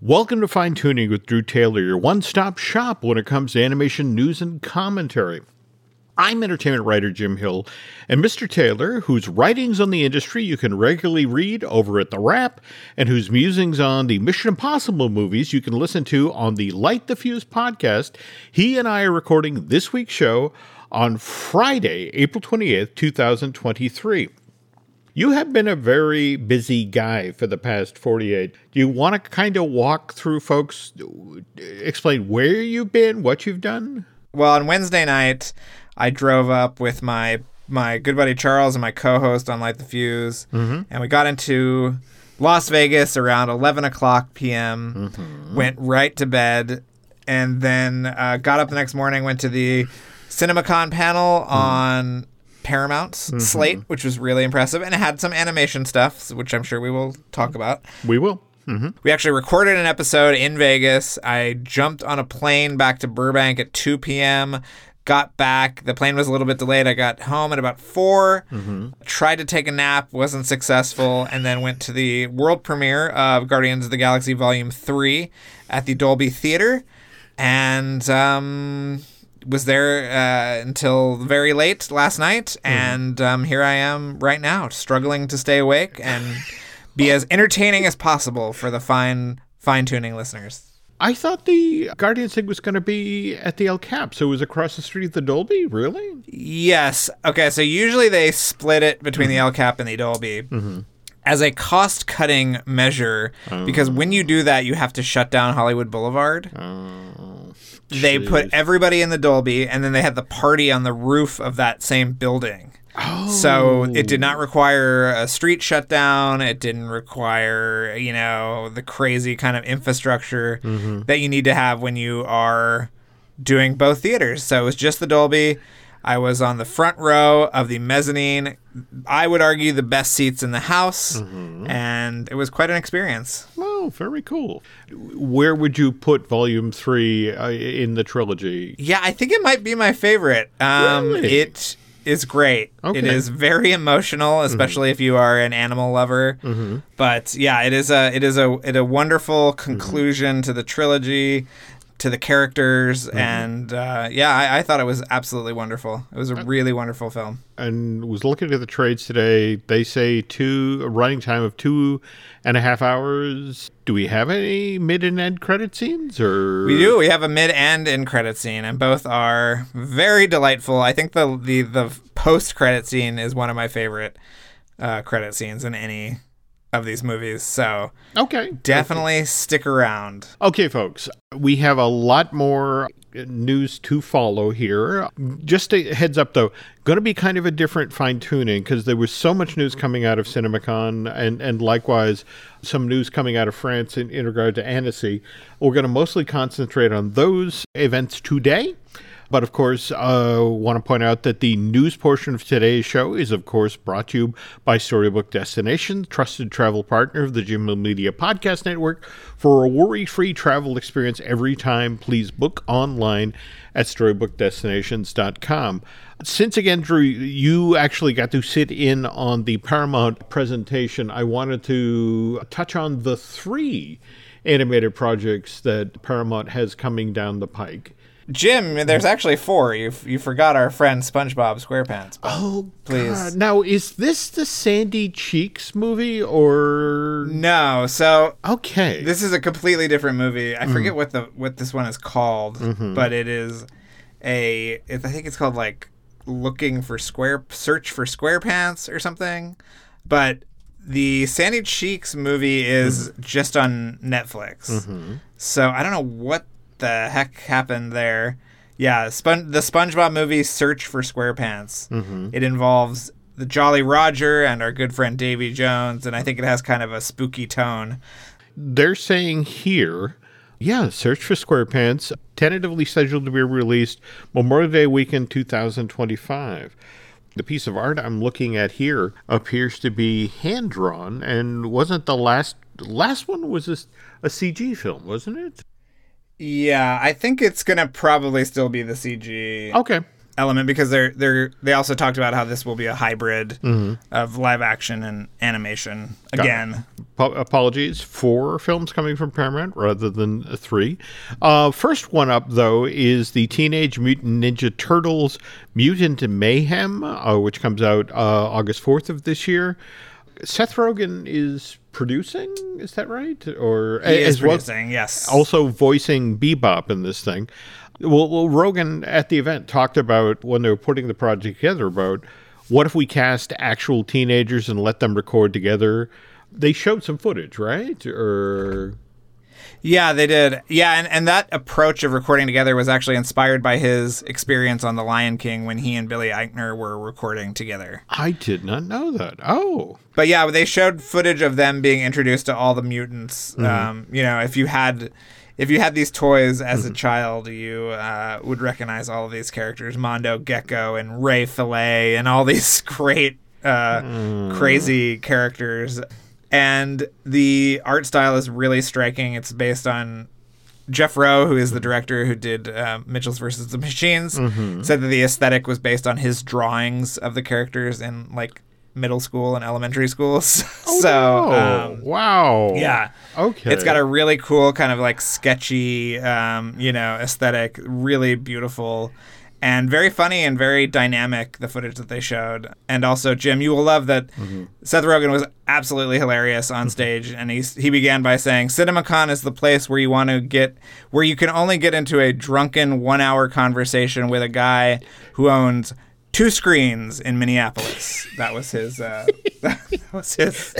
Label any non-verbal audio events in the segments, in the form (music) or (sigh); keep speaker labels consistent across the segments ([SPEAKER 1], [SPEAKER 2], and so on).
[SPEAKER 1] Welcome to Fine Tuning with Drew Taylor, your one stop shop when it comes to animation news and commentary. I'm entertainment writer Jim Hill, and Mr. Taylor, whose writings on the industry you can regularly read over at The Wrap, and whose musings on the Mission Impossible movies you can listen to on the Light the Fuse podcast, he and I are recording this week's show on Friday, April 28th, 2023. You have been a very busy guy for the past 48. Do you want to kind of walk through, folks, explain where you've been, what you've done?
[SPEAKER 2] Well, on Wednesday night, I drove up with my my good buddy Charles and my co-host on Light the Fuse,
[SPEAKER 1] Mm-hmm.
[SPEAKER 2] and we got into Las Vegas around 11 o'clock p.m.
[SPEAKER 1] Mm-hmm.
[SPEAKER 2] Went right to bed, and then uh, got up the next morning. Went to the CinemaCon panel
[SPEAKER 1] Mm-hmm.
[SPEAKER 2] on Paramount's mm-hmm. slate, which was really impressive, and it had some animation stuff, which I'm sure we will talk about.
[SPEAKER 1] We will. Mm-hmm.
[SPEAKER 2] We actually recorded an episode in Vegas. I jumped on a plane back to Burbank at 2 p.m. Got back. The plane was a little bit delayed. I got home at about 4. Mm-hmm. Tried to take a nap, wasn't successful, and then went to the world premiere of Guardians of the Galaxy Volume 3 at the Dolby Theater. And um, was there uh, until very late last night. And um, here I am right now, struggling to stay awake and be as entertaining as possible for the fine fine tuning listeners.
[SPEAKER 1] I thought the Guardians thing was going to be at the El Cap, so it was across the street at the Dolby. Really?
[SPEAKER 2] Yes. Okay. So usually they split it between the El Cap and the Dolby. As a cost cutting measure, because when you do that, you have to shut down Hollywood Boulevard. They put everybody in the Dolby, and then they had the party on the roof of that same building. Oh. So it did not oh. require a street shutdown. It didn't require, you know, the crazy kind of infrastructure mm-hmm. that you need to have when you are doing both theaters. So it was just the Dolby. I was on the front row of the mezzanine. I would argue the best seats in the house, mm-hmm. and it was quite an experience.
[SPEAKER 1] Oh, very cool. Where would you put Volume Three uh, in the trilogy?
[SPEAKER 2] Yeah, I think it might be my favorite. Um,
[SPEAKER 1] Really?
[SPEAKER 2] It is great.
[SPEAKER 1] Okay.
[SPEAKER 2] It is very emotional, especially if you are an animal lover. But yeah, it is a it is a it a wonderful conclusion to the trilogy, to the characters, and uh, yeah, I, I thought it was absolutely wonderful. It was a really wonderful film.
[SPEAKER 1] And was looking at the trades today. They say two a running time of two and a half hours. Do we have any mid and end credit scenes, or
[SPEAKER 2] We do. We have a mid and end credit scene, and both are very delightful. I think the the the post credit scene is one of my favorite uh, credit scenes in any of these movies. So
[SPEAKER 1] Okay,
[SPEAKER 2] definitely stick around.
[SPEAKER 1] Okay, folks, we have a lot more news to follow here. Just a heads up, though, going to be kind of a different fine tuning because there was so much news coming out of CinemaCon and, and likewise some news coming out of France in, in regard to Annecy. We're going to mostly concentrate on those events today. But of course, uh, want to point out that the news portion of today's show is, of course, brought to you by Storybook Destination, trusted travel partner of the Jim Media Podcast Network. For a worry-free travel experience every time, please book online at StorybookDestinations.com. Since again, Drew, you actually got to sit in on the Paramount presentation, I wanted to touch on the three animated projects that Paramount has coming down the pike.
[SPEAKER 2] Jim, there's actually four. You you forgot our friend SpongeBob SquarePants.
[SPEAKER 1] Oh,
[SPEAKER 2] Please.
[SPEAKER 1] God. Now, is this the Sandy Cheeks movie or
[SPEAKER 2] No, so
[SPEAKER 1] okay?
[SPEAKER 2] this is a completely different movie. I mm. forget what the what this one is called, mm-hmm. but it is a it, I think it's called like looking for square search for SquarePants or something. But the Sandy Cheeks movie is mm-hmm. just on Netflix. Mm-hmm. So I don't know what the heck happened there. Yeah, Spon- the SpongeBob movie Search for SquarePants. Mm-hmm. It involves the Jolly Roger and our good friend Davy Jones, and I think it has kind of a spooky tone.
[SPEAKER 1] They're saying here Yeah, Search for SquarePants, tentatively scheduled to be released Memorial Day weekend 2025. The piece of art I'm looking at here appears to be hand drawn, and wasn't the last last one was this a CG film, wasn't it?
[SPEAKER 2] Yeah, I think it's gonna probably still be the CG
[SPEAKER 1] Okay,
[SPEAKER 2] element because they're they're they also talked about how this will be a hybrid of live action and animation again.
[SPEAKER 1] Po- apologies, four films coming from Paramount rather than uh, three. Uh, first one up, though, is the Teenage Mutant Ninja Turtles Mutant Mayhem, uh, which comes out uh, August 4th of this year. Seth Rogen is producing, is that right? Or
[SPEAKER 2] He is
[SPEAKER 1] as well-
[SPEAKER 2] producing, yes.
[SPEAKER 1] also voicing Bebop in this thing. Well, well, Rogen at the event talked about when they were putting the project together about what if we cast actual teenagers and let them record together. They showed some footage, right? Or
[SPEAKER 2] Yeah, they did. Yeah, and, and that approach of recording together was actually inspired by his experience on The Lion King when he and Billy Eichner were recording together.
[SPEAKER 1] I did not know that. Oh,
[SPEAKER 2] But yeah, they showed footage of them being introduced to all the mutants. Um, you know, if you had if you had these toys as a child, you uh, would recognize all of these characters: Mondo, Gecko, and Ray Fillet, and all (laughs) these great, uh, crazy characters. And the art style is really striking. It's based on Jeff Rowe, who is the director who did uh, Mitchells versus the Machines, said that the aesthetic was based on his drawings of the characters in like middle school and elementary schools. (laughs) so,
[SPEAKER 1] oh,
[SPEAKER 2] um,
[SPEAKER 1] wow.
[SPEAKER 2] yeah.
[SPEAKER 1] Okay.
[SPEAKER 2] It's got a really cool kind of like sketchy, um, you know, aesthetic, really beautiful and very funny and very dynamic, the footage that they showed. And also, Jim, you will love that Seth Rogen was absolutely hilarious on stage. And he's, he began by saying, CinemaCon is the place where you want to get, where you can only get into a drunken one hour conversation with a guy who owns two screens in Minneapolis. That was his, uh, (laughs) that was his,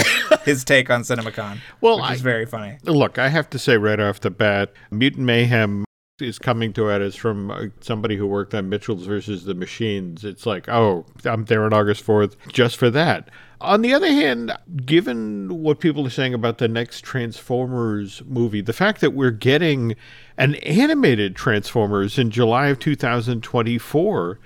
[SPEAKER 2] his take on CinemaCon.
[SPEAKER 1] Well,
[SPEAKER 2] which is very funny.
[SPEAKER 1] Look, I have to say right off the bat, Mutant Mayhem is coming to it is from uh, somebody who worked on Mitchells versus the Machines. It's like, oh, I'm there on August 4th just for that. On the other hand, given what people are saying about the next Transformers movie, the fact that we're getting an animated Transformers in July of 2024,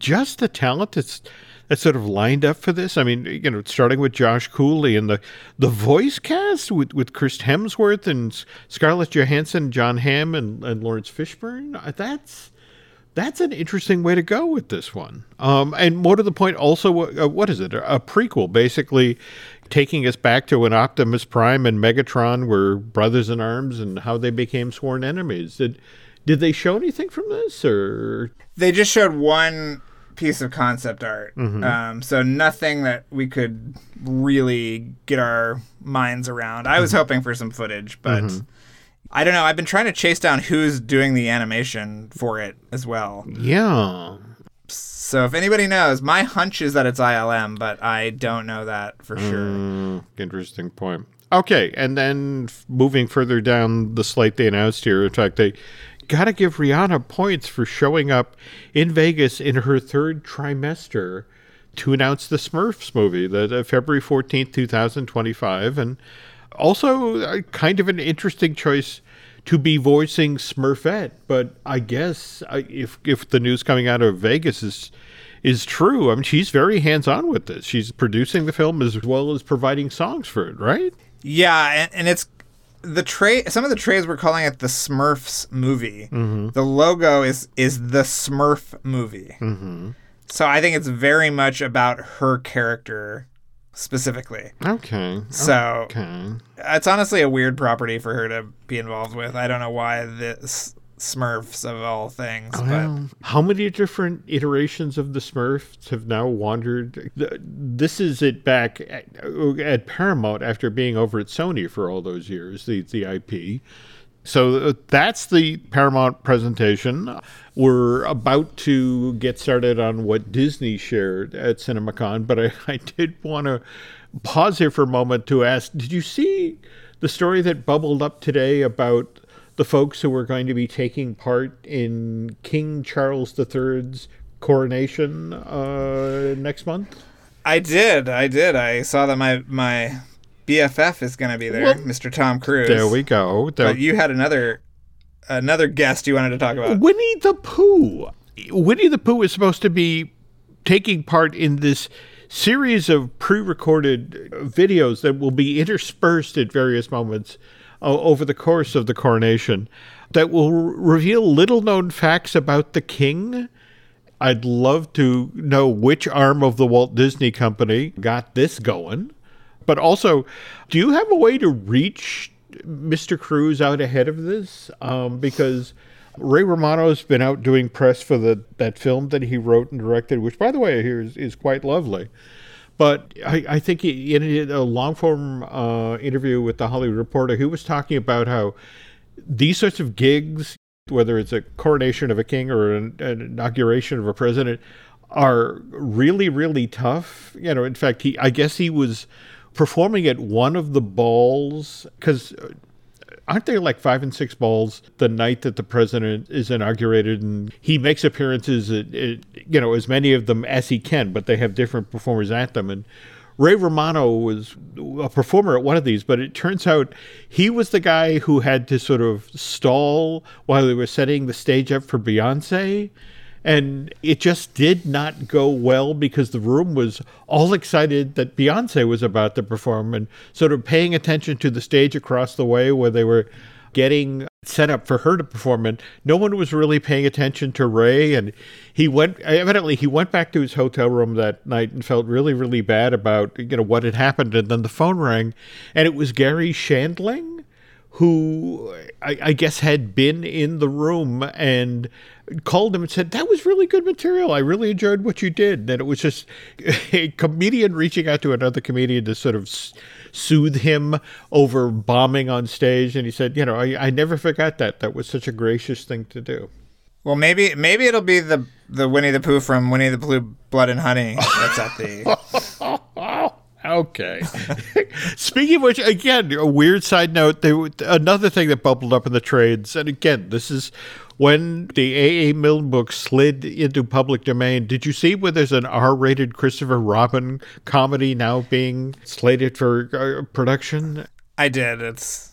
[SPEAKER 1] just the talent that's that's sort of lined up for this. I mean, you know, starting with Josh Cooley and the the voice cast with, with Chris Hemsworth and Scarlett Johansson, Jon Hamm, and, and Laurence Fishburne. uh, That's that's an interesting way to go with this one. Um, and more to the point, also, uh, what is it? A prequel, basically taking us back to when Optimus Prime and Megatron were brothers in arms and how they became sworn enemies. Did did they show anything from this, or
[SPEAKER 2] they just showed one piece of concept art. Um, so nothing that we could really get our minds around. I was hoping for some footage but i don't know. I've been trying to chase down who's doing the animation for it as well.
[SPEAKER 1] Yeah?
[SPEAKER 2] so if anybody knows my hunch is that it's ilm but i don't know that for sure.
[SPEAKER 1] Mm, interesting point. Okay, and then f- moving further down the slate, they announced here. In fact, they got to give Rihanna points for showing up in Vegas in her third trimester to announce the Smurfs movie, the, the February fourteenth, two thousand twenty-five, and also uh, kind of an interesting choice to be voicing Smurfette. But I guess uh, if if the news coming out of Vegas is is true. I mean, she's very hands on with this. She's producing the film as well as providing songs for it, right?
[SPEAKER 2] Yeah, and, and it's the tray. Some of the trays were calling it the Smurfs movie. The logo is is the Smurf movie. Mm-hmm. So I think it's very much about her character specifically.
[SPEAKER 1] Okay.
[SPEAKER 2] So
[SPEAKER 1] Okay.
[SPEAKER 2] it's honestly a weird property for her to be involved with. I don't know why this Smurfs of all things, but
[SPEAKER 1] how many different iterations of the Smurfs have now wandered? This is it back at, at Paramount after being over at Sony for all those years, the, the IP. So uh, that's the Paramount presentation. We're about to get started on what Disney shared at CinemaCon, but I, (laughs) I did want to pause here for a moment to ask Did you see the story that bubbled up today about the folks who were going to be taking part in King Charles III's coronation uh, next month?
[SPEAKER 2] I did. I did. I saw that my my BFF is going to be there,
[SPEAKER 1] Well,
[SPEAKER 2] Mr. Tom Cruise.
[SPEAKER 1] There we go. There-
[SPEAKER 2] But you had another another guest you wanted to talk about.
[SPEAKER 1] Winnie the Pooh. Winnie the Pooh is supposed to be taking part in this series of pre-recorded videos that will be interspersed at various moments over the course of the coronation that will reveal little known facts about the king. I'd love to know which arm of the Walt Disney Company got this going. But also, do you have a way to reach Mr. Cruise out ahead of this? Um, because Ray Romano's been out doing press for the that film that he wrote and directed, which, by the way, here is, is quite lovely. But I, I think in a long form uh, interview with the Hollywood Reporter, he was talking about how these sorts of gigs, whether it's a coronation of a king or an, an inauguration of a president, are really, really tough. You know, in fact, he I guess he was performing at one of the balls because aren't there like five and six balls the night that the president is inaugurated and he makes appearances at, at, you know as many of them as he can but they have different performers at them? And ray romano was a performer at one of these but it turns out he was the guy who had to sort of stall while they were setting the stage up for beyonce and it just did not go well because the room was all excited that Beyonce was about to perform and sort of paying attention to the stage across the way where they were getting set up for her to perform. And no one was really paying attention to Ray. And he went evidently he went back to his hotel room that night and felt really really bad about you know what had happened. And then the phone rang and it was Garry Shandling who I, I, guess had been in the room and called him and said, That was really good material. I really enjoyed what you did. And it was just (laughs) a comedian reaching out to another comedian to sort of soothe him over bombing on stage. And he said, You know, I, I never forgot that. That was such a gracious thing to do.
[SPEAKER 2] Well, maybe maybe it'll be the the Winnie the Pooh from Winnie the Pooh Blood and Honey that's at the (laughs)
[SPEAKER 1] Okay. (laughs) Speaking of which, again, a weird side note. There, another thing that bubbled up in the trades, and again, this is when the A.A. Milne book slid into public domain. Did you see where there's an R-rated Christopher Robin comedy now being slated for uh, production?
[SPEAKER 2] I did. It's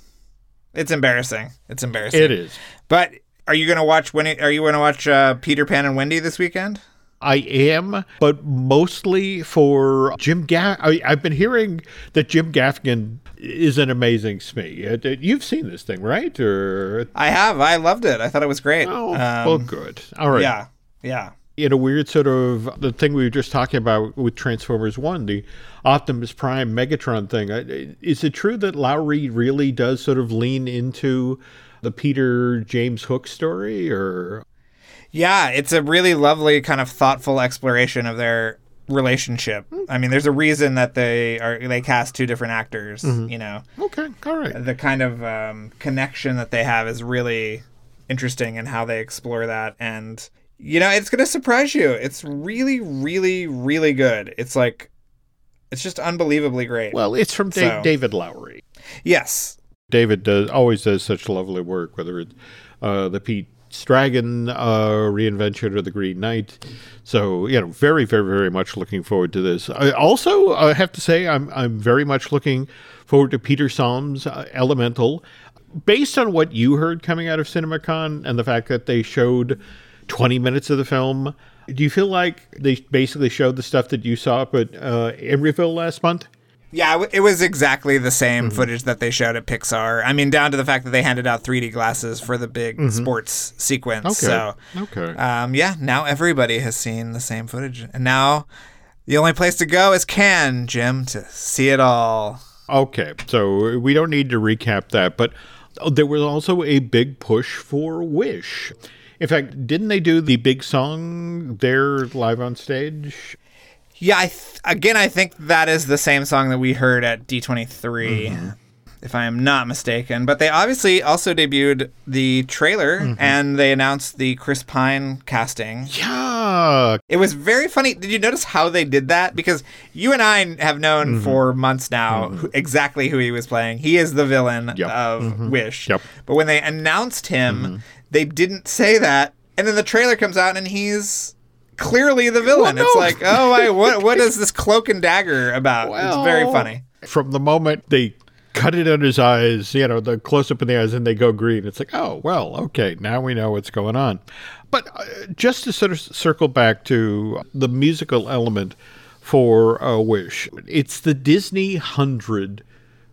[SPEAKER 2] it's embarrassing. It's embarrassing.
[SPEAKER 1] It is.
[SPEAKER 2] But are you going to watch Winnie? Are you going to watch uh, Peter Pan and Wendy this weekend?
[SPEAKER 1] I am, but mostly for Jim Gaff. I, have been hearing that Jim Gaffigan is an amazing Smee. Uh, you've seen this thing, right? Or
[SPEAKER 2] I have. I loved it. I thought it was great.
[SPEAKER 1] Oh, um, well, good. All right.
[SPEAKER 2] Yeah, yeah.
[SPEAKER 1] In a weird sort of the thing we were just talking about with Transformers One, the Optimus Prime Megatron thing. Is it true that Lowery really does sort of lean into the Peter James Hook story, or
[SPEAKER 2] yeah, it's a really lovely kind of thoughtful exploration of their relationship. I mean, there's a reason that they are they cast two different actors. Mm-hmm. You know.
[SPEAKER 1] Okay. All right.
[SPEAKER 2] The kind of um, connection that they have is really interesting, and in how they explore that. And you know, it's gonna surprise you. It's really, really, really good. It's like, it's just unbelievably great.
[SPEAKER 1] Well, it's from so, David Lowery.
[SPEAKER 2] Yes.
[SPEAKER 1] David does always does such lovely work, whether it's uh, the Pete Dragon uh, reinvention of the Green Knight. So you know, very, very, very much looking forward to this. I also, I have to say, I'm I'm very much looking forward to Peter Sohn's uh, Elemental, based on what you heard coming out of CinemaCon and the fact that they showed 20 minutes of the film. Do you feel like they basically showed the stuff that you saw up at uh, Emeryville last month?
[SPEAKER 2] Yeah, it was exactly the same mm-hmm. footage that they showed at Pixar. I mean, down to the fact that they handed out 3D glasses for the big mm-hmm. sports sequence. Okay. So,
[SPEAKER 1] okay.
[SPEAKER 2] Um, yeah, now everybody has seen the same footage, and now the only place to go is Cannes, Jim, to see it all.
[SPEAKER 1] Okay, so we don't need to recap that, but there was also a big push for Wish. In fact, didn't they do the big song there live on stage?
[SPEAKER 2] Yeah, I th- again, I think that is the same song that we heard at D23, mm-hmm. if I am not mistaken. But they obviously also debuted the trailer mm-hmm. and they announced the Chris Pine casting.
[SPEAKER 1] Yeah.
[SPEAKER 2] It was very funny. Did you notice how they did that? Because you and I have known mm-hmm. for months now who, exactly who he was playing. He is the villain yep. of mm-hmm. Wish.
[SPEAKER 1] Yep.
[SPEAKER 2] But when they announced him, mm-hmm. they didn't say that. And then the trailer comes out and he's clearly the villain. Well, no. It's like, oh, my, what what is this cloak and dagger about? Well, it's very funny.
[SPEAKER 1] From the moment they cut it on his eyes, you know, the close up in the eyes, and they go green. It's like, oh, well, okay, now we know what's going on. But uh, just to sort of circle back to the musical element for a Wish, it's the Disney 100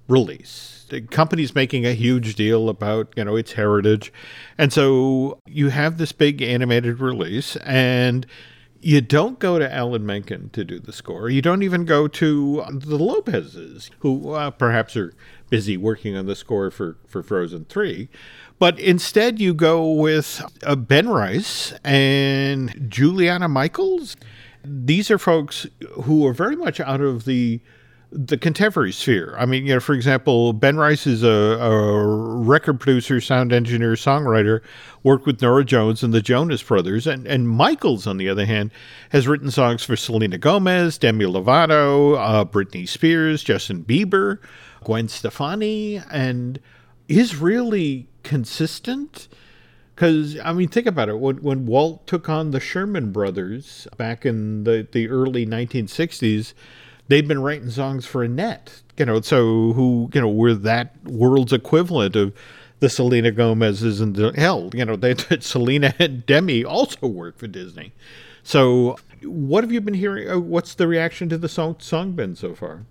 [SPEAKER 1] release. The company's making a huge deal about, you know, its heritage. And so you have this big animated release and you don't go to Alan Menken to do the score. You don't even go to the Lopez's, who uh, perhaps are busy working on the score for, for Frozen 3. But instead, you go with uh, Ben Rice and Juliana Michaels. These are folks who are very much out of the the contemporary sphere. I mean, you know, for example, Ben Rice is a, a, record producer, sound engineer, songwriter, worked with Norah Jones and the Jonas Brothers, and and Michaels, on the other hand, has written songs for Selena Gomez, Demi Lovato, uh, Britney Spears, Justin Bieber, Gwen Stefani, and is really consistent. Because I mean, think about it. When when Walt took on the Sherman Brothers back in the the early 1960s they've been writing songs for Annette, you know, so who, you know, were that world's equivalent of the Selena Gomez's and the, hell, you know, (laughs) they Selena and Demi also work for Disney. So, what have you been hearing? Uh, what's the reaction to the song song been so far?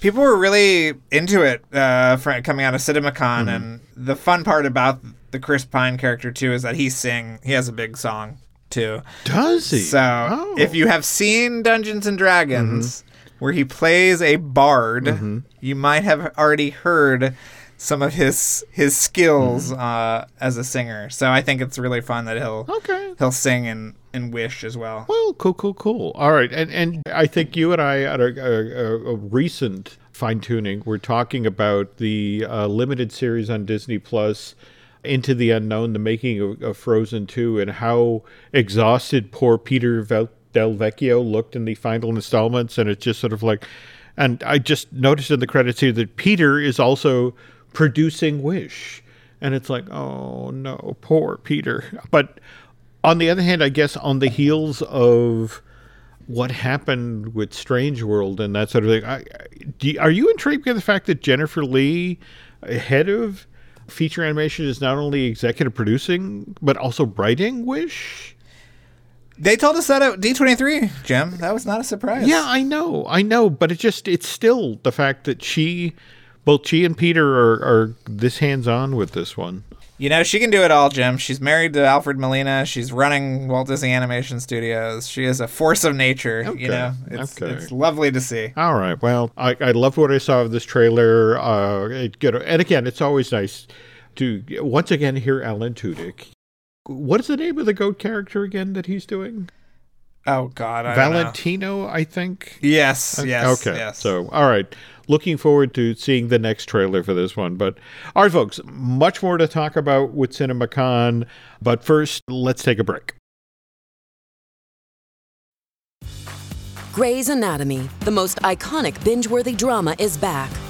[SPEAKER 2] People were really into it uh, for coming out of CinemaCon, mm-hmm. and the fun part about the Chris Pine character too is that he sing. He has a big song too.
[SPEAKER 1] Does he?
[SPEAKER 2] So oh. if you have seen Dungeons and Dragons, mm-hmm. where he plays a bard, mm-hmm. you might have already heard some of his his skills mm-hmm. uh, as a singer. So I think it's really fun that he'll okay. he'll sing and, and wish as well.
[SPEAKER 1] Well, cool, cool, cool. All right, and and I think you and I at a, a, a recent fine tuning, we're talking about the uh, limited series on Disney Plus into the unknown, the making of, of Frozen 2, and how exhausted poor Peter Del Vecchio looked in the final installments. And it's just sort of like, and I just noticed in the credits here that Peter is also producing Wish. And it's like, oh no, poor Peter. (laughs) But on the other hand, I guess on the heels of what happened with Strange World and that sort of thing, I, do, are you intrigued by the fact that Jennifer Lee, head of feature animation is not only executive producing but also writing Wish.
[SPEAKER 2] They told us that at D23, Jim. That was not a surprise.
[SPEAKER 1] Yeah, I know, I know, but it just it's still the fact that she, both she and Peter are, are this hands on with this one.
[SPEAKER 2] You know, she can do it all, Jim. She's married to Alfred Molina. She's running Walt Disney Animation Studios. She is a force of nature. Okay. You know, it's, okay. it's lovely to see.
[SPEAKER 1] All right. Well, I, I loved what I saw of this trailer. Uh, it, and again, it's always nice to once again hear Alan Tudyk. What is the name of the goat character again that he's doing?
[SPEAKER 2] Oh God, I
[SPEAKER 1] Valentino, I think.
[SPEAKER 2] Yes, yes.
[SPEAKER 1] Okay,
[SPEAKER 2] yes.
[SPEAKER 1] so all right, looking forward to seeing the next trailer for this one. But all right, folks, much more to talk about with CinemaCon. But first, let's take a break.
[SPEAKER 3] Grey's Anatomy, the most iconic binge-worthy drama, is back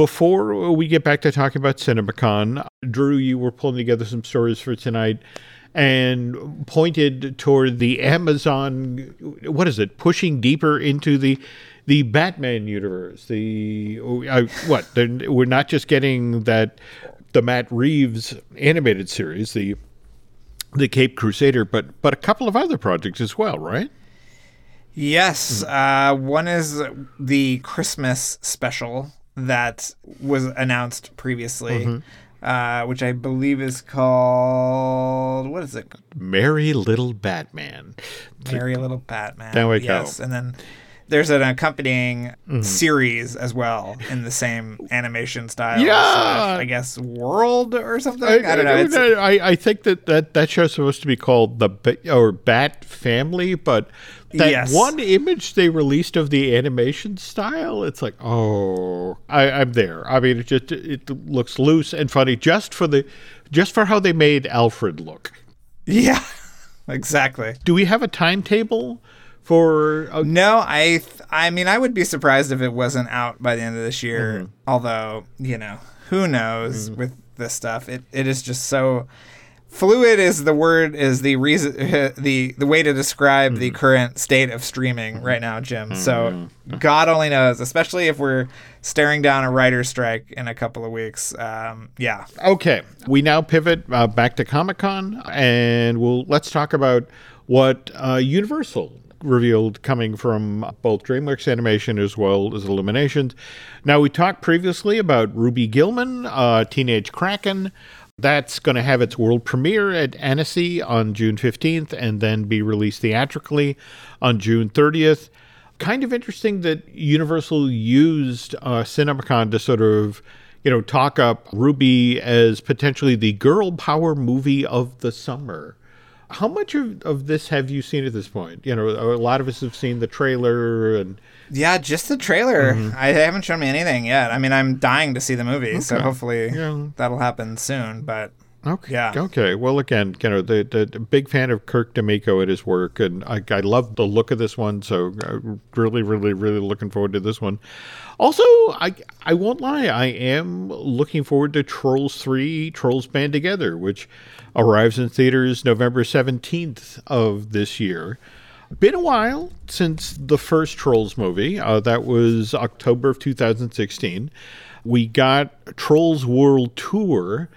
[SPEAKER 1] Before we get back to talking about CinemaCon, Drew, you were pulling together some stories for tonight and pointed toward the Amazon. What is it? Pushing deeper into the the Batman universe. The uh, what? We're not just getting that the Matt Reeves animated series, the the Cape Crusader, but but a couple of other projects as well, right?
[SPEAKER 2] Yes, uh, one is the Christmas special that was announced previously. Mm-hmm. Uh, which I believe is called what is it?
[SPEAKER 1] Merry Little Batman.
[SPEAKER 2] Merry Little Batman.
[SPEAKER 1] There we
[SPEAKER 2] yes.
[SPEAKER 1] go.
[SPEAKER 2] And then there's an accompanying mm-hmm. series as well in the same animation style.
[SPEAKER 1] Yeah,
[SPEAKER 2] I guess world or something. I, I don't know.
[SPEAKER 1] I, I think that, that that show's supposed to be called the or Bat Family, but that yes. one image they released of the animation style, it's like, oh, I, I'm there. I mean, it just it looks loose and funny just for the just for how they made Alfred look.
[SPEAKER 2] Yeah, (laughs) exactly.
[SPEAKER 1] Do we have a timetable for? Uh,
[SPEAKER 2] No, I th- I mean I would be surprised if it wasn't out by the end of this year. Although you know who knows with this stuff. It it is just so fluid. Is the word is the reason (laughs) the the way to describe the current state of streaming right now, Jim. So God only knows. Especially if we're staring down a writer's strike in a couple of weeks. Um, yeah.
[SPEAKER 1] Okay, we now pivot uh, back to Comic Con, and we'll let's talk about what uh, Universal revealed coming from both DreamWorks Animation as well as Illuminations. Now we talked previously about Ruby Gillman, uh, Teenage Kraken. That's going to have its world premiere at Annecy on June 15th and then be released theatrically on June 30th kind of interesting that Universal used uh, CinemaCon to sort of, you know, talk up Ruby as potentially the girl power movie of the summer. How much of, of this have you seen at this point? You know, a lot of us have seen the trailer and
[SPEAKER 2] Yeah, just the trailer. I haven't shown me anything yet. I mean, I'm dying to see the movie, so hopefully
[SPEAKER 1] Yeah.
[SPEAKER 2] that'll happen soon. But
[SPEAKER 1] Okay.
[SPEAKER 2] Yeah.
[SPEAKER 1] Okay. Well, again, you know, the, the, the big fan of Kirk DeMicco at his work, and I, I love the look of this one. So, uh, really, really, really looking forward to this one. Also, I I won't lie, I am looking forward to Trolls Three: Trolls Band Together, which arrives in theaters November seventeenth of this year. Been a while since the first Trolls movie. Uh, that was October of 2016. We got Trolls World Tour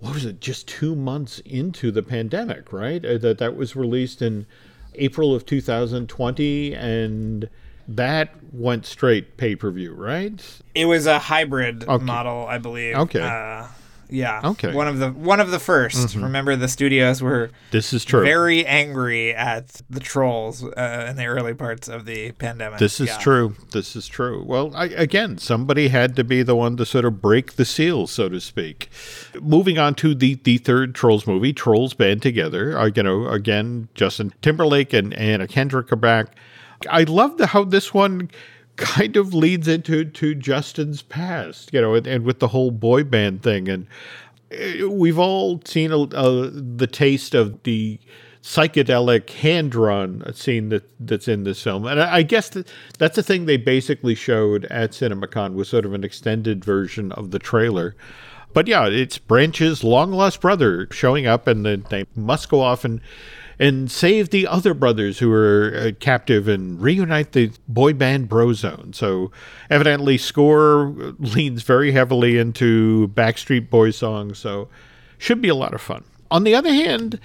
[SPEAKER 1] what was it just two months into the pandemic right Uh, that that was released in april of 2020 and that went straight pay-per-view right
[SPEAKER 2] it was a hybrid model, I believe.
[SPEAKER 1] Okay.
[SPEAKER 2] Uh, yeah.
[SPEAKER 1] Okay. Mm-hmm.
[SPEAKER 2] One of the one of the 1st Remember, the studios were
[SPEAKER 1] this is true
[SPEAKER 2] very angry at the trolls uh, in the early parts of the pandemic.
[SPEAKER 1] this is
[SPEAKER 2] Yeah.
[SPEAKER 1] true this is true well I, again somebody had to be the one to sort of break the seal so to speak moving on to the the third trolls movie trolls band together uh, you know again justin timberlake and anna kendrick are back i love the how this one kind of leads into to justin's past you know and, and with the whole boy band thing and uh, we've all seen a, uh, the taste of the psychedelic hand drawn scene that that's in this film, and I, I guess that, that's the thing they basically showed at CinemaCon was sort of an extended version of the trailer. But yeah, it's Branch's long lost brother showing up, and then they must go off and and save the other brothers who are uh, captive and reunite the boy band Brozone. So evidently, score leans very heavily into Backstreet Boys songs. So should be a lot of fun. On the other hand,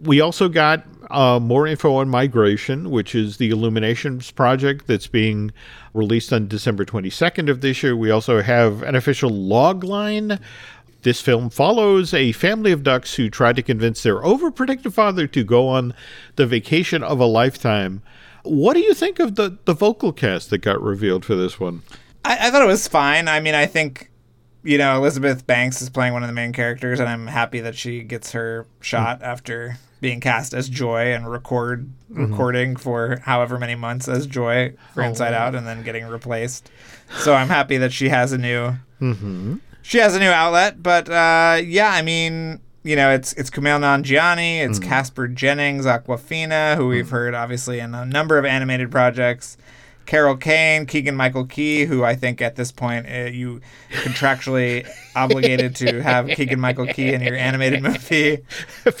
[SPEAKER 1] we also got uh, more info on Migration, which is the Illuminations project that's being released on December 22nd of this year. We also have an official log line. This film follows a family of ducks who try to convince their overprotective father to go on the vacation of a lifetime. What do you think of the, the vocal cast that got revealed for this one?
[SPEAKER 2] I, I thought it was fine. I mean, I think you know Elizabeth Banks is playing one of the main characters, and I'm happy that she gets her shot mm. after being cast as Joy and record mm-hmm. recording for however many months as Joy for oh, Inside Out, and then getting replaced. So I'm happy that she has a new mm-hmm. She has a new outlet. But uh, yeah, I mean. You know, it's it's Kumail Nanjiani, it's Caspar Jennings, Awkwafina, who we've heard obviously in a number of animated projects. Carol Kane, Keegan Michael Key, who I think at this point uh, you contractually (laughs) obligated to have Keegan Michael Key in your animated movie. (laughs)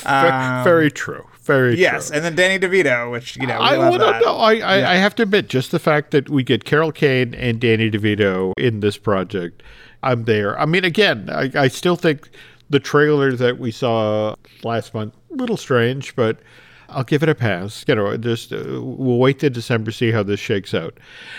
[SPEAKER 2] Um,
[SPEAKER 1] very true. Very true.
[SPEAKER 2] Yes,
[SPEAKER 1] true.
[SPEAKER 2] and then Danny DeVito, which you know we
[SPEAKER 1] I
[SPEAKER 2] love that.
[SPEAKER 1] no, I, I, I have to admit, just the fact that we get Carol Kane and Danny DeVito in this project, I'm there. I mean, again, I, I still think the trailer that we saw last month, a little strange, but I'll give it a pass. You know, just uh, we'll wait to December, see how this shakes out.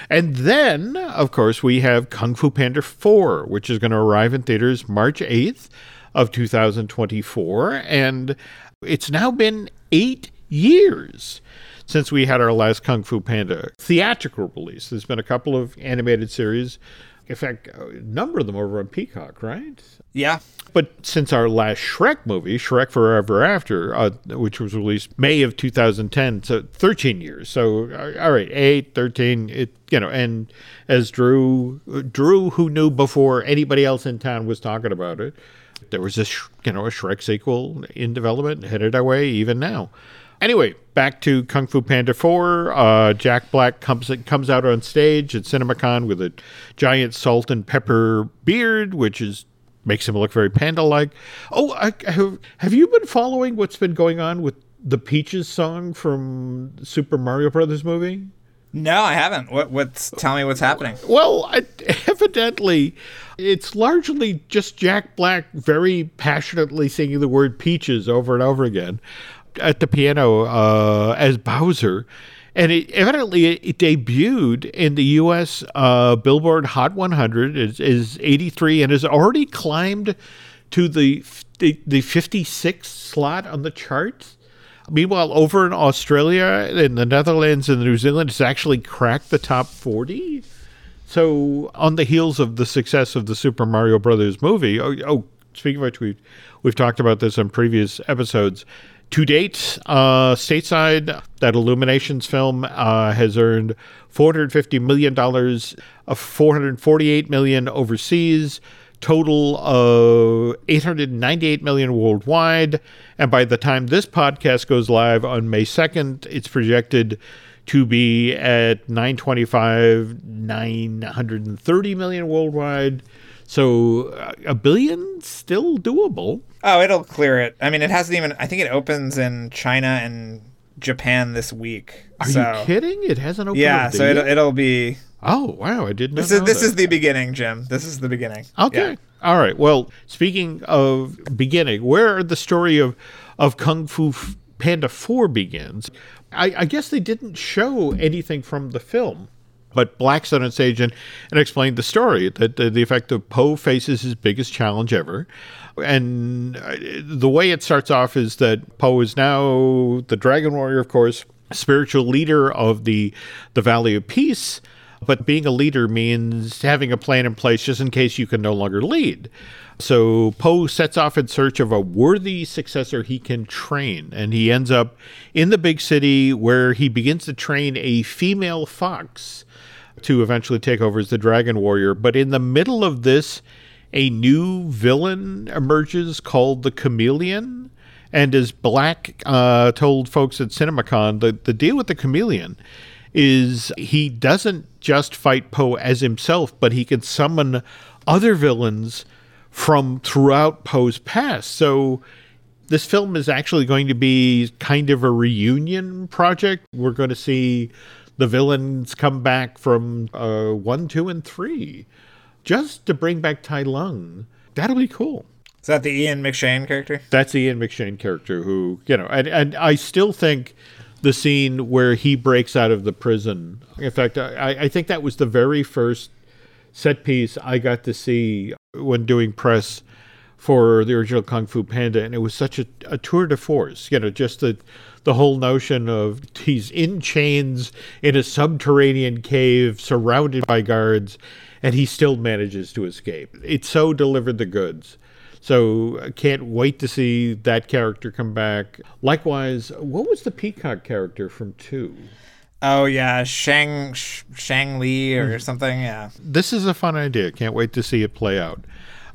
[SPEAKER 1] And then, of course, we have Kung Fu Panda 4, which is going to arrive in theaters March 8th of 2024. And it's now been eight years since we had our last Kung Fu Panda theatrical release. There's been a couple of animated series. In fact, a number of them over on Peacock, right?
[SPEAKER 2] Yeah,
[SPEAKER 1] But since our last Shrek movie, Shrek Forever After, uh, which was released May of 2010, so 13 years. So, uh, all right, 8, 13, it, you know, and as Drew, Drew, who knew before anybody else in town was talking about it, There was a you know a Shrek sequel in development, headed our way even now. Anyway, back to Kung Fu Panda 4. Uh, Jack Black comes comes out on stage at CinemaCon with a giant salt and pepper beard, which is makes him look very panda-like. Oh, I, have, have you been following what's been going on with the Peaches song from Super Mario Brothers movie?
[SPEAKER 2] No, I haven't. What? What's? Tell me what's happening.
[SPEAKER 1] Well, I, evidently, it's largely just Jack Black very passionately singing the word peaches over and over again at the piano uh, as Bowser. And it, evidently, it, debuted in the U.S. Uh, Billboard Hot 100 is, is 83 and has already climbed to the the, the 56th slot on the charts. Meanwhile, over in Australia, in the Netherlands, and New Zealand, it's actually cracked the top 40. So, on the heels of the success of the Super Mario Brothers movie, oh, oh speaking of which, we've, we've talked about this in previous episodes. To date, uh, stateside, that Illuminations film uh, has earned $450 million, of 448 million overseas, total of 898 million worldwide. And by the time this podcast goes live on May 2nd, it's projected to be at 925, 930 million worldwide. So uh, a billion still doable.
[SPEAKER 2] Oh, it'll clear it. I mean, it hasn't even. I think it opens in China and Japan this week.
[SPEAKER 1] Are
[SPEAKER 2] so.
[SPEAKER 1] you kidding? It hasn't opened.
[SPEAKER 2] Yeah, so it'll, it'll be.
[SPEAKER 1] Oh wow! I didn't. Know.
[SPEAKER 2] This is this that. is the beginning, Jim. This is the beginning.
[SPEAKER 1] Okay. Yeah. All right. Well, speaking of beginning, where the story of of Kung Fu Panda Four begins, I, I guess they didn't show anything from the film. But Black on stage and, and explained the story that the, the effect of Po faces his biggest challenge ever. And uh, the way it starts off is that Po is now the Dragon Warrior, of course, spiritual leader of the the Valley of Peace. But being a leader means having a plan in place just in case you can no longer lead. So Po sets off in search of a worthy successor he can train, and he ends up in the big city where he begins to train a female fox to eventually take over as the Dragon Warrior. But in the middle of this, a new villain emerges called the Chameleon. And as Black uh, told folks at CinemaCon, the, the deal with the Chameleon is he doesn't just fight Po as himself, but he can summon other villains from throughout Po's past. So this film is actually going to be kind of a reunion project. We're going to see the villains come back from uh, one, two, and three, just to bring back Tai Lung. That'll be cool.
[SPEAKER 2] Is that the Ian McShane character?
[SPEAKER 1] That's the Ian McShane character who, you know, and, and I still think the scene where he breaks out of the prison. In fact, I, I think that was the very first set piece I got to see when doing press for the original Kung Fu Panda, and it was such a, a tour de force. You know, just the the whole notion of he's in chains in a subterranean cave surrounded by guards and he still manages to escape. It so delivered the goods. So I can't wait to see that character come back. Likewise, what was the Peacock character from 2?
[SPEAKER 2] Oh yeah, Shang Shang Li or mm. something, yeah.
[SPEAKER 1] This is a fun idea. Can't wait to see it play out.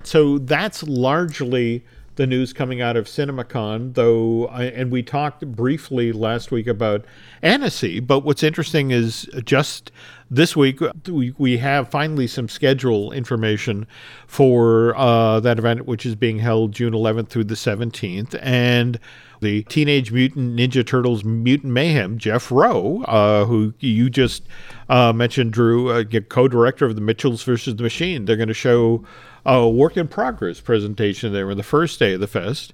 [SPEAKER 1] So that's largely the news coming out of CinemaCon, though, and we talked briefly last week about Annecy. But what's interesting is just this week we, we have finally some schedule information for uh, that event, which is being held June 11th through the 17th, and the Teenage Mutant Ninja Turtles Mutant Mayhem, Jeff Rowe, uh, who you just uh, mentioned, Drew, uh, co-director of the Mitchells versus the Machine. They're going to show a work in progress presentation there on the first day of the fest.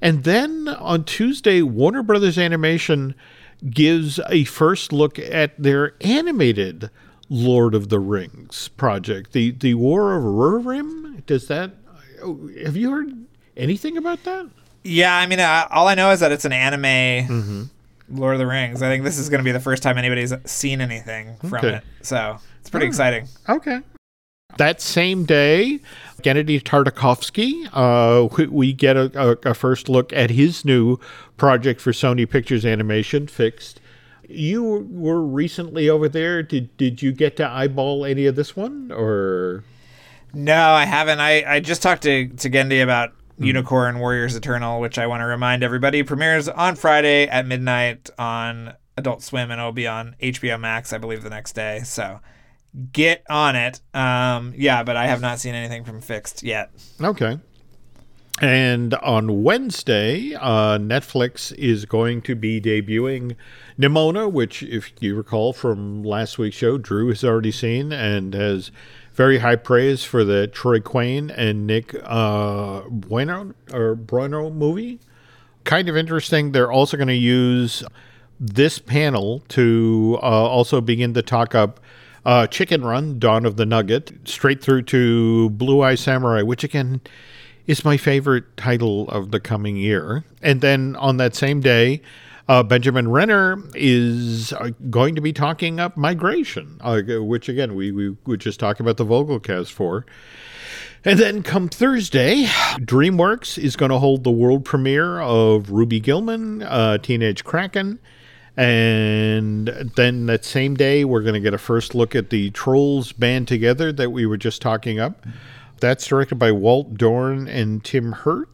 [SPEAKER 1] And then on Tuesday, Warner Brothers Animation gives a first look at their animated Lord of the Rings project, the the War of Rohirrim. Does that? Have you heard anything about that?
[SPEAKER 2] Yeah, I mean, uh, all I know is that it's an anime mm-hmm. Lord of the Rings. I think this is going to be the first time anybody's seen anything from okay. it, so it's pretty oh, exciting.
[SPEAKER 1] Okay. That same day, Genndy Tartakovsky, uh, we get a, a, a, first look at his new project for Sony Pictures Animation, Fixed. You were recently over there. Did did you get to eyeball any of this one, or?
[SPEAKER 2] No, I haven't. I, I just talked to to Genndy about Unicorn Warriors Eternal, which I want to remind everybody premieres on Friday at midnight on Adult Swim and it'll be on HBO Max, I believe, the next day. So get on it. Um, yeah, but I have not seen anything from Fixed yet.
[SPEAKER 1] Okay. And on Wednesday, uh, Netflix is going to be debuting Nimona, which, if you recall from last week's show, Drew has already seen and has very high praise for the Troy Quane and Nick uh, Bueno or Bueno movie. Kind of interesting. They're also going to use this panel to uh, also begin to talk up uh, Chicken Run, Dawn of the Nugget, straight through to Blue Eye Samurai, which again is my favorite title of the coming year. And then on that same day, uh, Benjamin Renner is uh, going to be talking up migration, uh, which again we, we just talked about the Vogelcast for. And then come Thursday, DreamWorks is going to hold the world premiere of Ruby Gillman, uh, Teenage Kraken. And then that same day, we're going to get a first look at the Trolls band together that we were just talking up. That's directed by Walt Dohrn and Tim Hurt.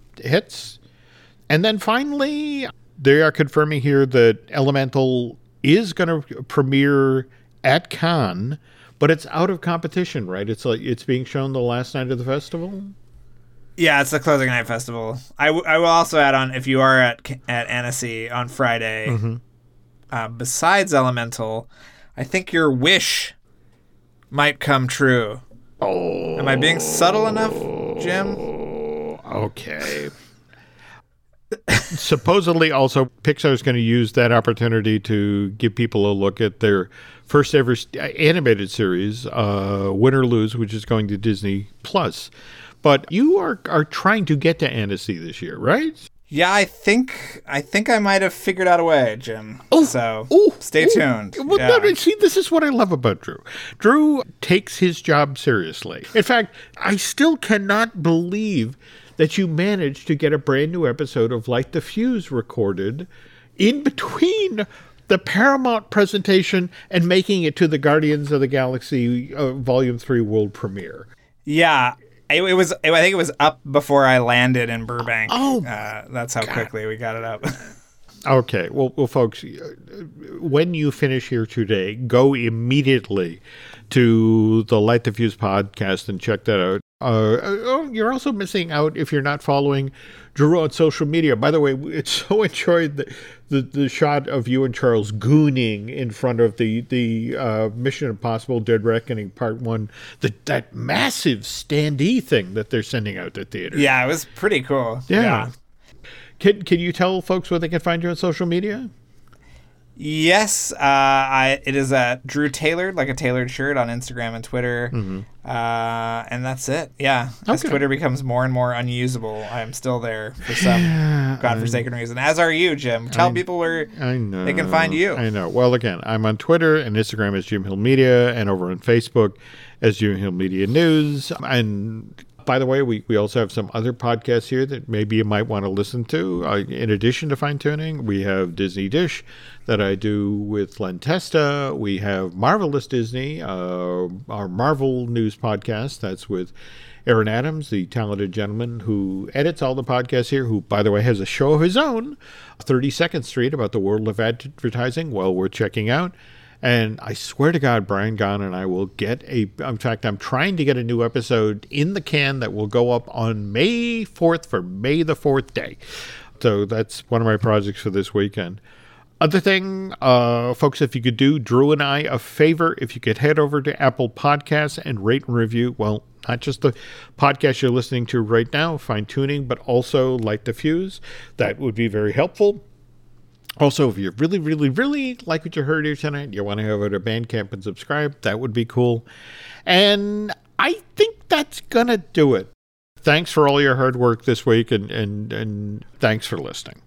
[SPEAKER 1] And then finally, they are confirming here that Elemental is going to premiere at Cannes, but it's out of competition, right? It's like it's being shown the last night of the festival.
[SPEAKER 2] Yeah, it's the closing night festival. I, w- I will also add on if you are at at Annecy on Friday.
[SPEAKER 1] Mm-hmm.
[SPEAKER 2] Uh, besides Elemental, I think your wish might come true. Oh, am I being subtle enough, Jim?
[SPEAKER 1] Okay. Supposedly, also Pixar is going to use that opportunity to give people a look at their first ever animated series, uh, Win or Lose, which is going to Disney Plus. But you are are trying to get to Annecy this year, right?
[SPEAKER 2] Yeah, I think I think I might have figured out a way, Jim.
[SPEAKER 1] Oh,
[SPEAKER 2] so
[SPEAKER 1] oh,
[SPEAKER 2] stay
[SPEAKER 1] oh.
[SPEAKER 2] tuned.
[SPEAKER 1] Well,
[SPEAKER 2] yeah.
[SPEAKER 1] no, see, this is what I love about Drew. Drew takes his job seriously. In fact, I still cannot believe that you managed to get a brand new episode of Light the Fuse recorded in between the Paramount presentation and making it to the Guardians of the Galaxy uh, Volume Three world premiere.
[SPEAKER 2] Yeah, it, it was. It, I think it was up before I landed in Burbank.
[SPEAKER 1] Oh,
[SPEAKER 2] uh, that's how
[SPEAKER 1] God.
[SPEAKER 2] quickly we got it up. (laughs)
[SPEAKER 1] Okay, well, well, folks, uh, when you finish here today, go immediately to the Light the Fuse podcast and check that out. Uh, oh, you're also missing out if you're not following Drew on social media. By the way, it's (laughs) so enjoyed the, the, the shot of you and Charles gooning in front of the the uh, Mission Impossible: Dead Reckoning Part One, the, that massive standee thing that they're sending out to theaters.
[SPEAKER 2] yeah, it was pretty cool.
[SPEAKER 1] yeah. Can can you tell folks where they can find you on social media?
[SPEAKER 2] Yes, uh, I it is at Drew Tailored, like a tailored shirt on Instagram and Twitter, uh, and that's it. Yeah, as
[SPEAKER 1] Mm-hmm. Okay.
[SPEAKER 2] Twitter becomes more and more unusable, I am still there for some godforsaken reason. As are you, Jim. Tell people where
[SPEAKER 1] I know.
[SPEAKER 2] they can find you.
[SPEAKER 1] I know. Well, again, I'm on Twitter and Instagram as Jim Hill Media and over on Facebook as Jim Hill Media News. And by the way, we, we also have some other podcasts here that maybe you might want to listen to. Uh, in addition to fine tuning, we have Disney Dish that I do with Len Testa. We have Marvelous Disney, uh, our Marvel news podcast. That's with Aaron Adams, the talented gentleman who edits all the podcasts here, who, by the way, has a show of his own, 32nd Street, about the world of advertising. Well worth checking out. And I swear to God, Brian Gahn and I will get a. In fact, I'm trying to get a new episode in the can that will go up on May 4th for May the 4th day. So that's one of my projects for this weekend. Other thing, uh, folks, if you could do Drew and I a favor, if you could head over to Apple Podcasts and rate and review, well, not just the podcast you're listening to right now, fine tuning, but also Light the Fuse. That would be very helpful. Also, if you really, really, really like what you heard here tonight, you want to go over to Bandcamp and subscribe, that would be cool. And I think that's going to do it. Thanks for all your hard work this week, and, and, and thanks for listening.